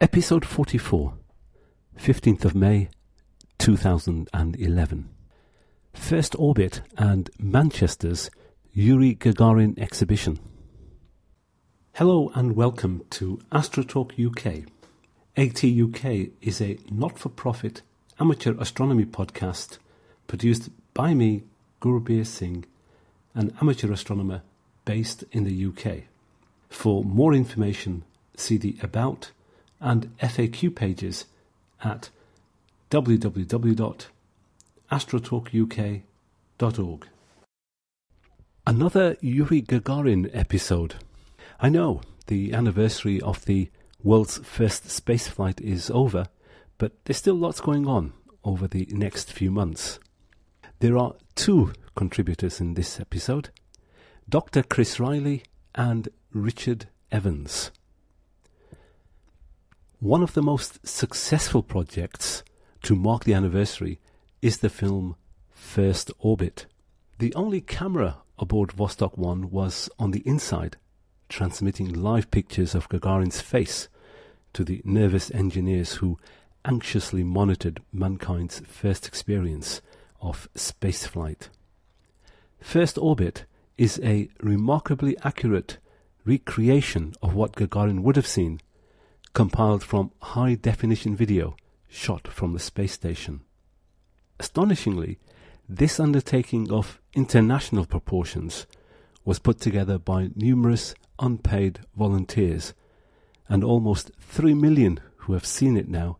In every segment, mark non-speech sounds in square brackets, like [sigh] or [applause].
Episode 44, 15th of May 2011. First Orbit and Manchester's Yuri Gagarin exhibition. Hello and welcome to Astrotalk UK. ATUK is a not for profit amateur astronomy podcast produced by me, Gurbir Singh, an amateur astronomer based in the UK. For more information, see the About and FAQ pages at www.astrotalkuk.org. Another Yuri Gagarin episode. I know the anniversary of the world's first spaceflight is over, but there's still lots going on over the next few months. There are two contributors in this episode Dr. Chris Riley and Richard Evans. One of the most successful projects to mark the anniversary is the film First Orbit. The only camera aboard Vostok 1 was on the inside, transmitting live pictures of Gagarin's face to the nervous engineers who anxiously monitored mankind's first experience of spaceflight. First Orbit is a remarkably accurate recreation of what Gagarin would have seen compiled from high definition video shot from the space station. Astonishingly, this undertaking of international proportions was put together by numerous unpaid volunteers, and almost 3 million who have seen it now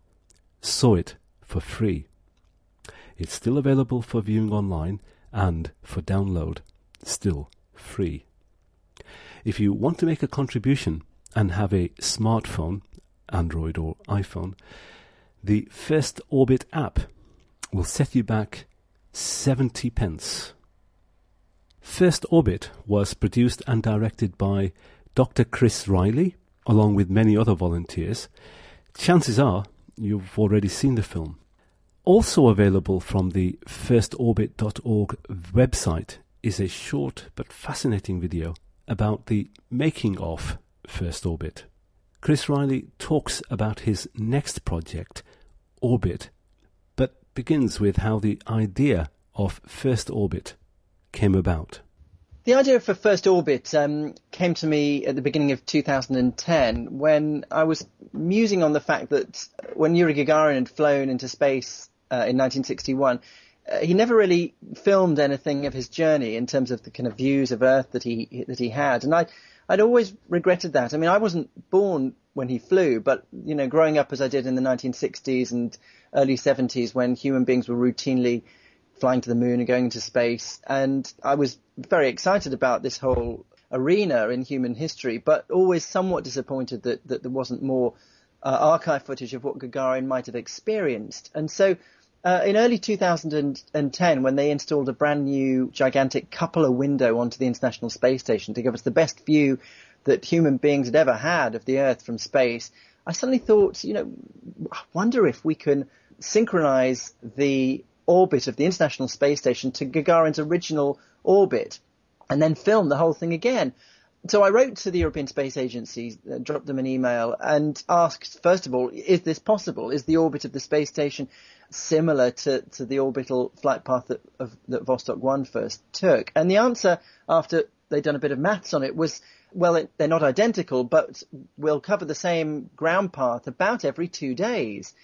saw it for free. It's still available for viewing online and for download, still free. If you want to make a contribution and have a smartphone Android or iPhone, the First Orbit app will set you back 70 pence. First Orbit was produced and directed by Dr. Chris Riley, along with many other volunteers. Chances are you've already seen the film. Also available from the firstorbit.org website is a short but fascinating video about the making of First Orbit. Chris Riley talks about his next project, Orbit, but begins with how the idea of First Orbit came about. The idea for First Orbit um, came to me at the beginning of 2010 when I was musing on the fact that when Yuri Gagarin had flown into space uh, in 1961, uh, he never really filmed anything of his journey in terms of the kind of views of Earth that he that he had, and I I'd always regretted that. I mean, I wasn't born when he flew, but you know, growing up as I did in the 1960s and early 70s, when human beings were routinely flying to the moon and going into space, and I was very excited about this whole arena in human history, but always somewhat disappointed that that there wasn't more uh, archive footage of what Gagarin might have experienced, and so. Uh, in early 2010, when they installed a brand new gigantic cupola window onto the International Space Station to give us the best view that human beings had ever had of the Earth from space, I suddenly thought, you know, I wonder if we can synchronize the orbit of the International Space Station to Gagarin's original orbit and then film the whole thing again. So I wrote to the European Space Agency, uh, dropped them an email and asked, first of all, is this possible? Is the orbit of the space station similar to, to the orbital flight path that, of, that Vostok 1 first took? And the answer, after they'd done a bit of maths on it, was, well, it, they're not identical, but we'll cover the same ground path about every two days.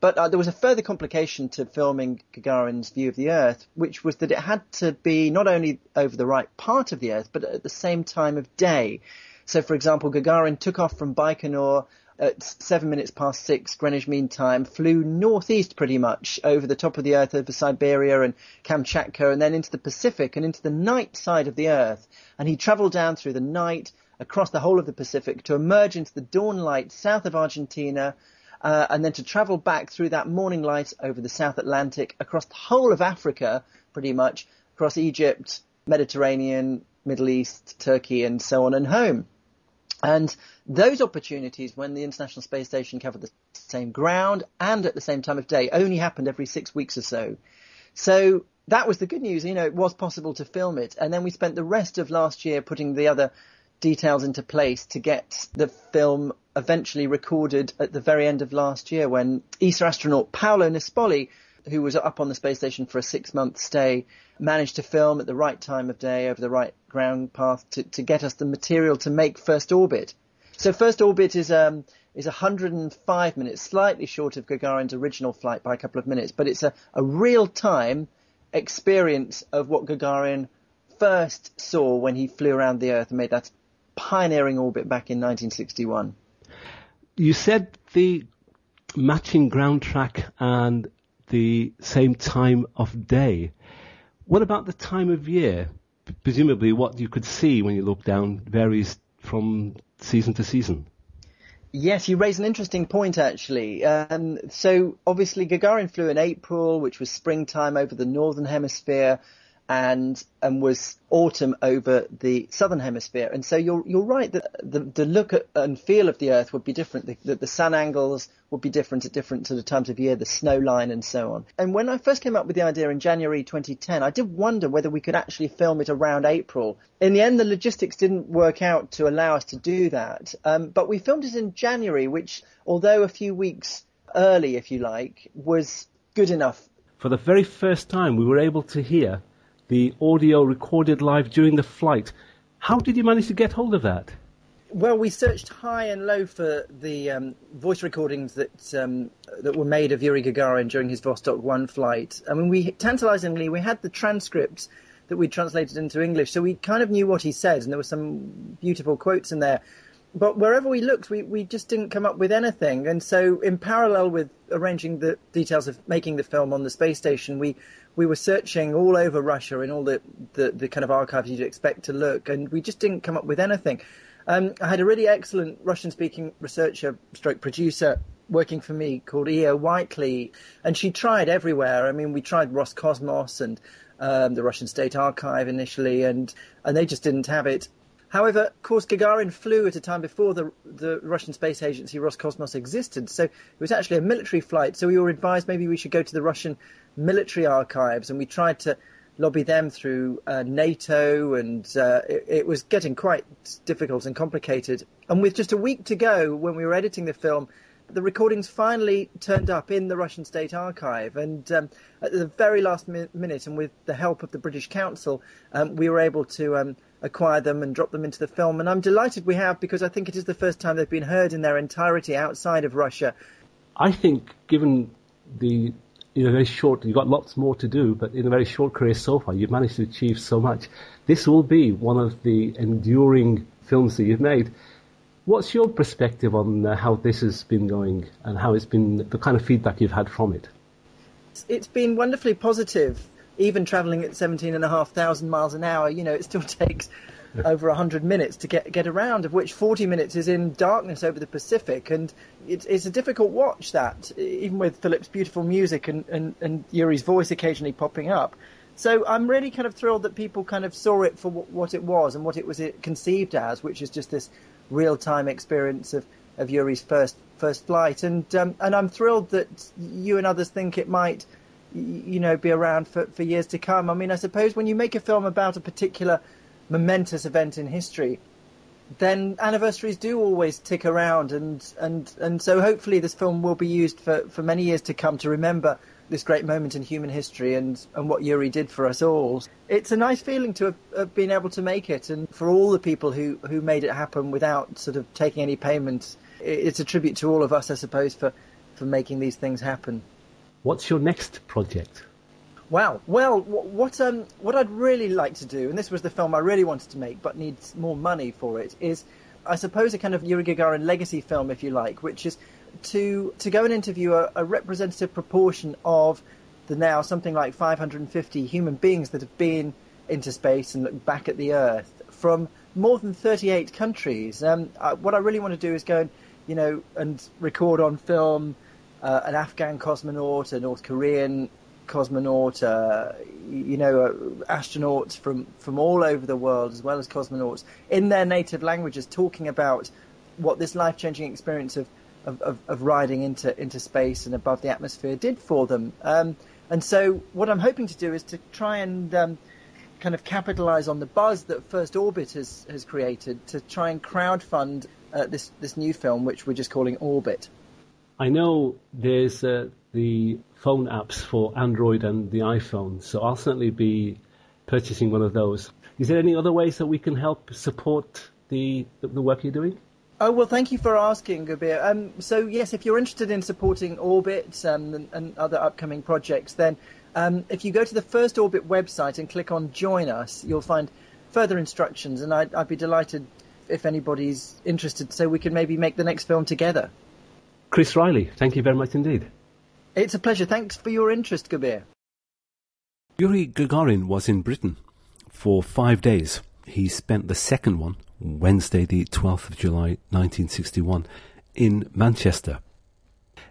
But uh, there was a further complication to filming Gagarin's view of the Earth, which was that it had to be not only over the right part of the Earth, but at the same time of day. So, for example, Gagarin took off from Baikonur at seven minutes past six Greenwich Mean Time, flew northeast pretty much over the top of the Earth over Siberia and Kamchatka, and then into the Pacific and into the night side of the Earth. And he travelled down through the night across the whole of the Pacific to emerge into the dawn light south of Argentina, uh, and then to travel back through that morning light over the South Atlantic, across the whole of Africa, pretty much, across Egypt, Mediterranean, Middle East, Turkey, and so on, and home. And those opportunities, when the International Space Station covered the same ground and at the same time of day, only happened every six weeks or so. So that was the good news. You know, it was possible to film it. And then we spent the rest of last year putting the other details into place to get the film eventually recorded at the very end of last year when ESA astronaut Paolo Nespoli, who was up on the space station for a six month stay, managed to film at the right time of day over the right ground path to, to get us the material to make First Orbit. So First Orbit is um, is 105 minutes, slightly short of Gagarin's original flight by a couple of minutes, but it's a, a real time experience of what Gagarin first saw when he flew around the Earth and made that pioneering orbit back in 1961. You said the matching ground track and the same time of day. What about the time of year? Presumably, what you could see when you look down varies from season to season. Yes, you raise an interesting point actually. Um, so obviously Gagarin flew in April, which was springtime over the northern hemisphere and and was autumn over the southern hemisphere. And so you're you're right that the the look at, and feel of the Earth would be different. The, the, the, sun angles would be different at different sort of times of year, the snow line and so on. And when I first came up with the idea in January 2010, I did wonder whether we could actually film it around April. In the end, the logistics didn't work out to allow us to do that. Um, but we filmed it in January, which, although a few weeks early, if you like, was good enough. For the very first time, we were able to hear the audio recorded live during the flight. How did you manage to get hold of that? Well, we searched high and low for the um, voice recordings that um, that were made of Yuri Gagarin during his Vostok One flight. I mean, we tantalizingly we had the transcripts that we translated into English, so we kind of knew what he said, and there were some beautiful quotes in there. But wherever we looked, we, we just didn't come up with anything. And so, in parallel with arranging the details of making the film on the space station, we we were searching all over Russia in all the, the, the kind of archives you'd expect to look, and we just didn't come up with anything. Um, I had a really excellent Russian-speaking researcher, stroke producer, working for me called E.O. Whiteley, and she tried everywhere. I mean, we tried Roscosmos and um, the Russian State Archive initially, and and they just didn't have it. However, of course, Gagarin flew at a time before the, the Russian space agency Roscosmos existed, so it was actually a military flight. So we were advised maybe we should go to the Russian military archives, and we tried to lobby them through uh, NATO, and uh, it, it, was getting quite difficult and complicated. And with just a week to go, when we were editing the film, the recordings finally turned up in the Russian State Archive, and um, at the very last mi- minute, and with the help of the British Council, um, we were able to um, acquire them and drop them into the film. And I'm delighted we have because I think it is the first time they've been heard in their entirety outside of Russia. I think, given the in a very short, you've got lots more to do, but in a very short career so far, you've managed to achieve so much. This will be one of the enduring films that you've made. What's your perspective on uh, how this has been going and how it's been, the kind of feedback you've had from it? It's been wonderfully positive even travelling at 17,500 miles an hour, you know, it still [laughs] takes over 100 minutes to get get around, of which 40 minutes is in darkness over the Pacific. And it's, it's a difficult watch, that, even with Philip's beautiful music and, and, and Yuri's voice occasionally popping up. So I'm really kind of thrilled that people kind of saw it for what it was and what it was conceived as, which is just this real-time experience of, of Yuri's first first flight. And um, and I'm thrilled that you and others think it might – you know, be around for, for years to come. I mean, I suppose when you make a film about a particular momentous event in history, then anniversaries do always tick around, and, and, and so hopefully this film will be used for, for many years to come to remember this great moment in human history and, and what Yuri did for us all. It's a nice feeling to have, have been able to make it, and for all the people who, who made it happen without sort of taking any payment, it's a tribute to all of us, I suppose, for, for making these things happen. What's your next project? Wow. Well, what um, what I'd really like to do, and this was the film I really wanted to make, but needs more money for it, is I suppose a kind of Yuri Gagarin legacy film, if you like, which is to to go and interview a, a representative proportion of the now something like 550 human beings that have been into space and look back at the Earth from more than 38 countries. Um, I, what I really want to do is go and you know and record on film uh, an Afghan cosmonaut, a North Korean cosmonaut, uh, you know, uh, astronauts from, from all over the world, as well as cosmonauts, in their native languages, talking about what this life changing experience of, of, of, of, riding into, into space and above the atmosphere did for them. Um, and so, what I'm hoping to do is to try and um, kind of capitalize on the buzz that First Orbit has, has created to try and crowdfund uh, this, this new film, which we're just calling Orbit. I know there's uh, the phone apps for Android and the iPhone, so I'll certainly be purchasing one of those. Is there any other ways that we can help support the the work you're doing? Oh well, thank you for asking, Gurbir. Um, so yes, if you're interested in supporting Orbit um, and, and, other upcoming projects, then um, if you go to the First Orbit website and click on Join Us, you'll find further instructions, and I'd, I'd be delighted if anybody's interested, so we can maybe make the next film together. Chris Riley, thank you very much indeed. It's a pleasure. Thanks for your interest, Gurbir. Yuri Gagarin was in Britain for five days. He spent the second one, Wednesday, the 12th of July 1961, in Manchester.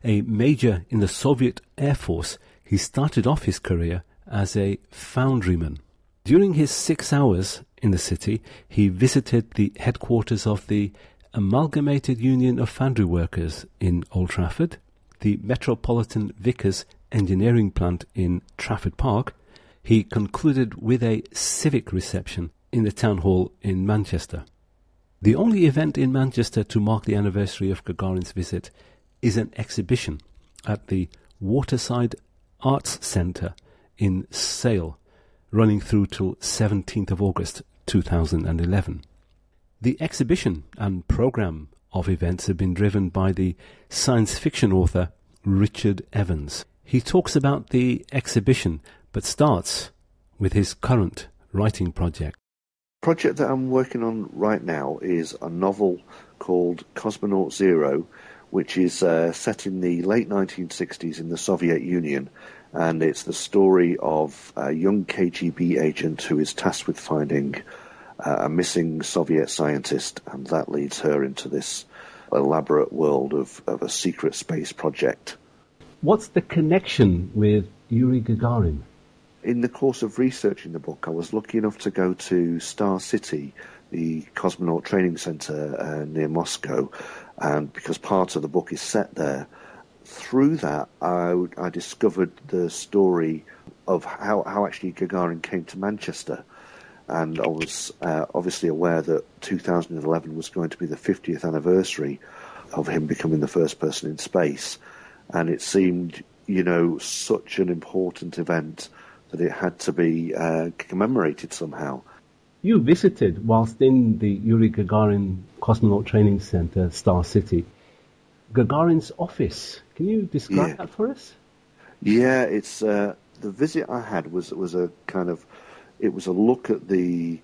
A major in the Soviet Air Force, he started off his career as a foundryman. During his six hours in the city, he visited the headquarters of the Amalgamated Union of Foundry Workers in Old Trafford, the Metropolitan Vickers engineering plant in Trafford Park. He concluded with a civic reception in the town hall in Manchester. The only event in Manchester to mark the anniversary of Gagarin's visit is an exhibition at the Waterside Arts Centre in Sale, running through till 17th of August 2011. The exhibition and programme of events have been driven by the science fiction author Richard Evans. He talks about the exhibition but starts with his current writing project. Project that I'm working on right now is a novel called Cosmonaut Zero, which is uh, set in the late 1960s in the Soviet Union, and it's the story of a young KGB agent who is tasked with finding uh, a missing Soviet scientist, and that leads her into this elaborate world of, of a secret space project. What's the connection with Yuri Gagarin? In the course of researching the book, I was lucky enough to go to Star City, the cosmonaut training center uh, near Moscow, and because part of the book is set there, through that I, I discovered the story of how, how actually Gagarin came to Manchester. And I was uh, obviously aware that 2011 was going to be the 50th anniversary of him becoming the first person in space, and it seemed, you know, such an important event that it had to be uh, commemorated somehow. You visited, whilst in the Yuri Gagarin Cosmonaut Training Center, Star City, Gagarin's office. Can you describe yeah. that for us? Yeah, it's uh, the visit I had was was a kind of it was a look at the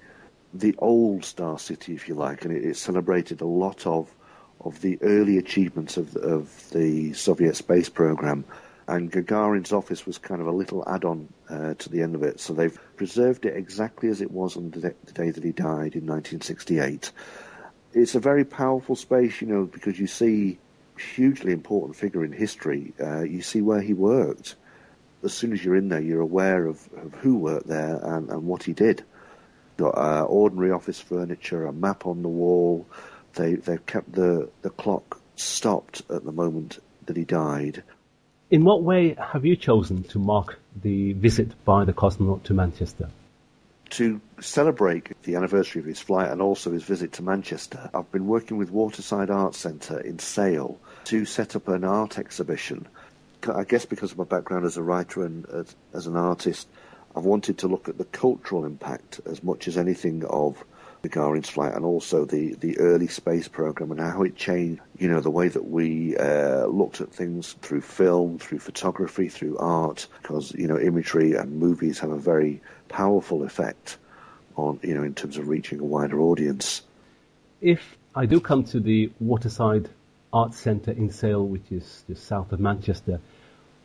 the old Star City, if you like, and it, it celebrated a lot of of the early achievements of of the Soviet space program. And Gagarin's office was kind of a little add-on uh, to the end of it. So they've preserved it exactly as it was on the, the day that he died in 1968. It's a very powerful space, you know, because you see hugely important figure in history. Uh, you see where he worked as soon as you're in there, you're aware of, of who worked there and, and what he did. Got uh, ordinary office furniture, a map on the wall. They they've kept the the clock stopped at the moment that he died. In what way have you chosen to mark the visit by the cosmonaut to Manchester? To celebrate the anniversary of his flight and also his visit to Manchester, I've been working with Waterside Arts Centre in Sale to set up an art exhibition I guess because of my background as a writer and as, as, an artist, I've wanted to look at the cultural impact as much as anything of Gagarin's flight and also the, the early space program and how it changed, you know, the way that we uh, looked at things through film, through photography, through art, because, you know, imagery and movies have a very powerful effect on, you know, in terms of reaching a wider audience. If I do come to the Waterside Arts Centre in Sale, which is just south of Manchester.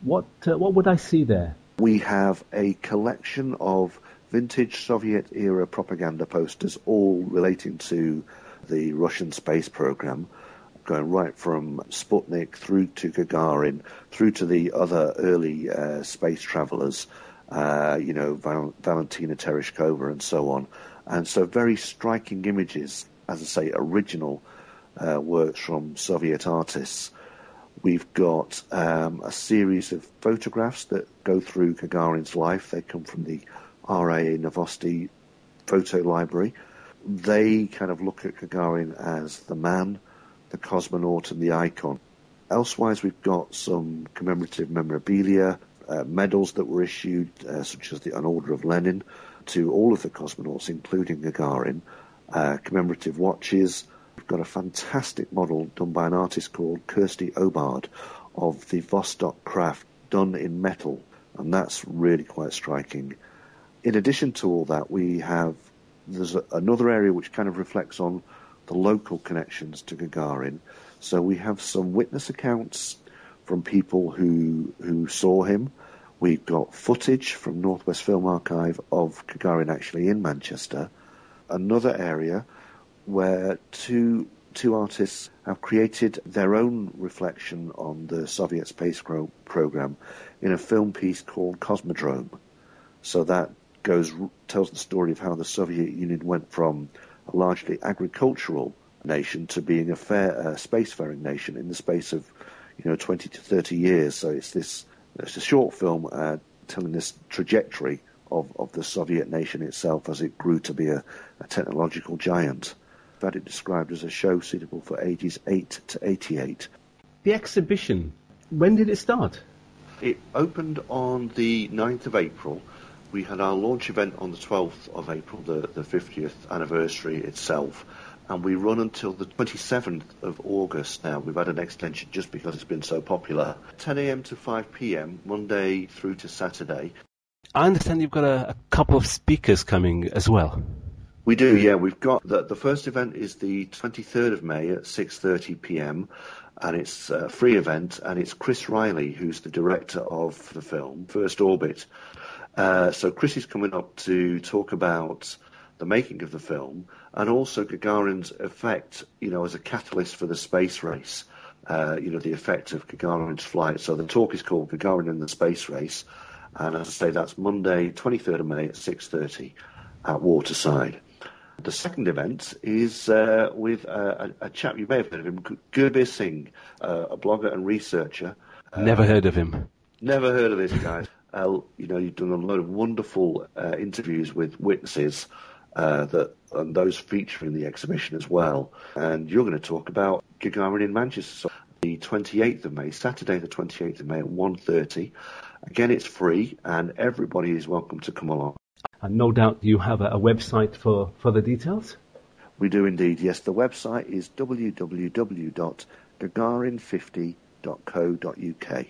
What uh, what would I see there? We have a collection of vintage Soviet era propaganda posters, all relating to the Russian space program, going right from Sputnik through to Gagarin, through to the other early uh, space travelers, uh, you know, Val- Valentina Tereshkova and so on. And so very striking images, as I say, original uh, works from Soviet artists. We've got um, a series of photographs that go through Gagarin's life. They come from the RIA Novosti photo library. They kind of look at Gagarin as the man, the cosmonaut, and the icon. Elsewise, we've got some commemorative memorabilia, uh, medals that were issued, uh, such as the An Order of Lenin, to all of the cosmonauts, including Gagarin, uh, commemorative watches. We've got a fantastic model done by an artist called Kirsty Obard of the Vostok craft done in metal, and that's really quite striking. In addition to all that, we have there's a, another area which kind of reflects on the local connections to Gagarin. So we have some witness accounts from people who who saw him. We've got footage from Northwest Film Archive of Gagarin actually in Manchester. Another area where two two artists have created their own reflection on the Soviet space program in a film piece called Cosmodrome. So that goes tells the story of how the Soviet Union went from a largely agricultural nation to being a fair uh, spacefaring nation in the space of you know 20 to 30 years. So it's this it's a short film uh, telling this trajectory of, of the Soviet nation itself as it grew to be a, a technological giant. I've had it described as a show suitable for ages 8 to 88. The exhibition, when did it start? It opened on the 9th of April. We had our launch event on the 12th of April, the, the 50th anniversary itself and we run until the 27th of August now. We've had an extension just because it's been so popular. 10 a.m. to 5 p.m., Monday through to Saturday. I understand you've got a, a, couple of speakers coming as well. We do, yeah. We've got the, the first event is the 23rd of May at 6:30 p.m. and it's a free event, and it's Chris Riley who's the director of the film First Orbit. Uh, so Chris is coming up to talk about the making of the film, and also Gagarin's effect, you know, as a catalyst for the space race. Uh, you know, the effect of Gagarin's flight. So the talk is called Gagarin and the Space Race, and as I say, that's Monday, 23rd of May at 6:30 at Waterside. The second event is uh, with uh, a, a, chap you may have heard of him, Gurbir Singh, uh, a blogger and researcher. Never heard of him. Never heard of this guy. Uh, you know, you've done a lot of wonderful uh, interviews with witnesses uh, that and those featuring the exhibition as well. And you're going to talk about Gagarin in Manchester, the 28th of May, Saturday the 28th of May at 1.30. Again, it's free, and everybody is welcome to come along. And no doubt you have a, a website for, for the details? We do indeed, yes. The website is www.gagarin50.co.uk.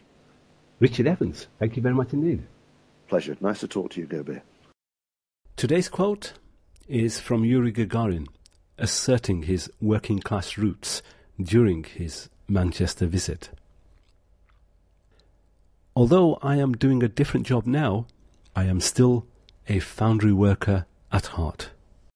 Richard Evans, thank you very much indeed. Pleasure. Nice to talk to you, Gurbir. Today's quote is from Yuri Gagarin, asserting his working class roots during his Manchester visit. Although I am doing a different job now, I am still a foundry worker at heart.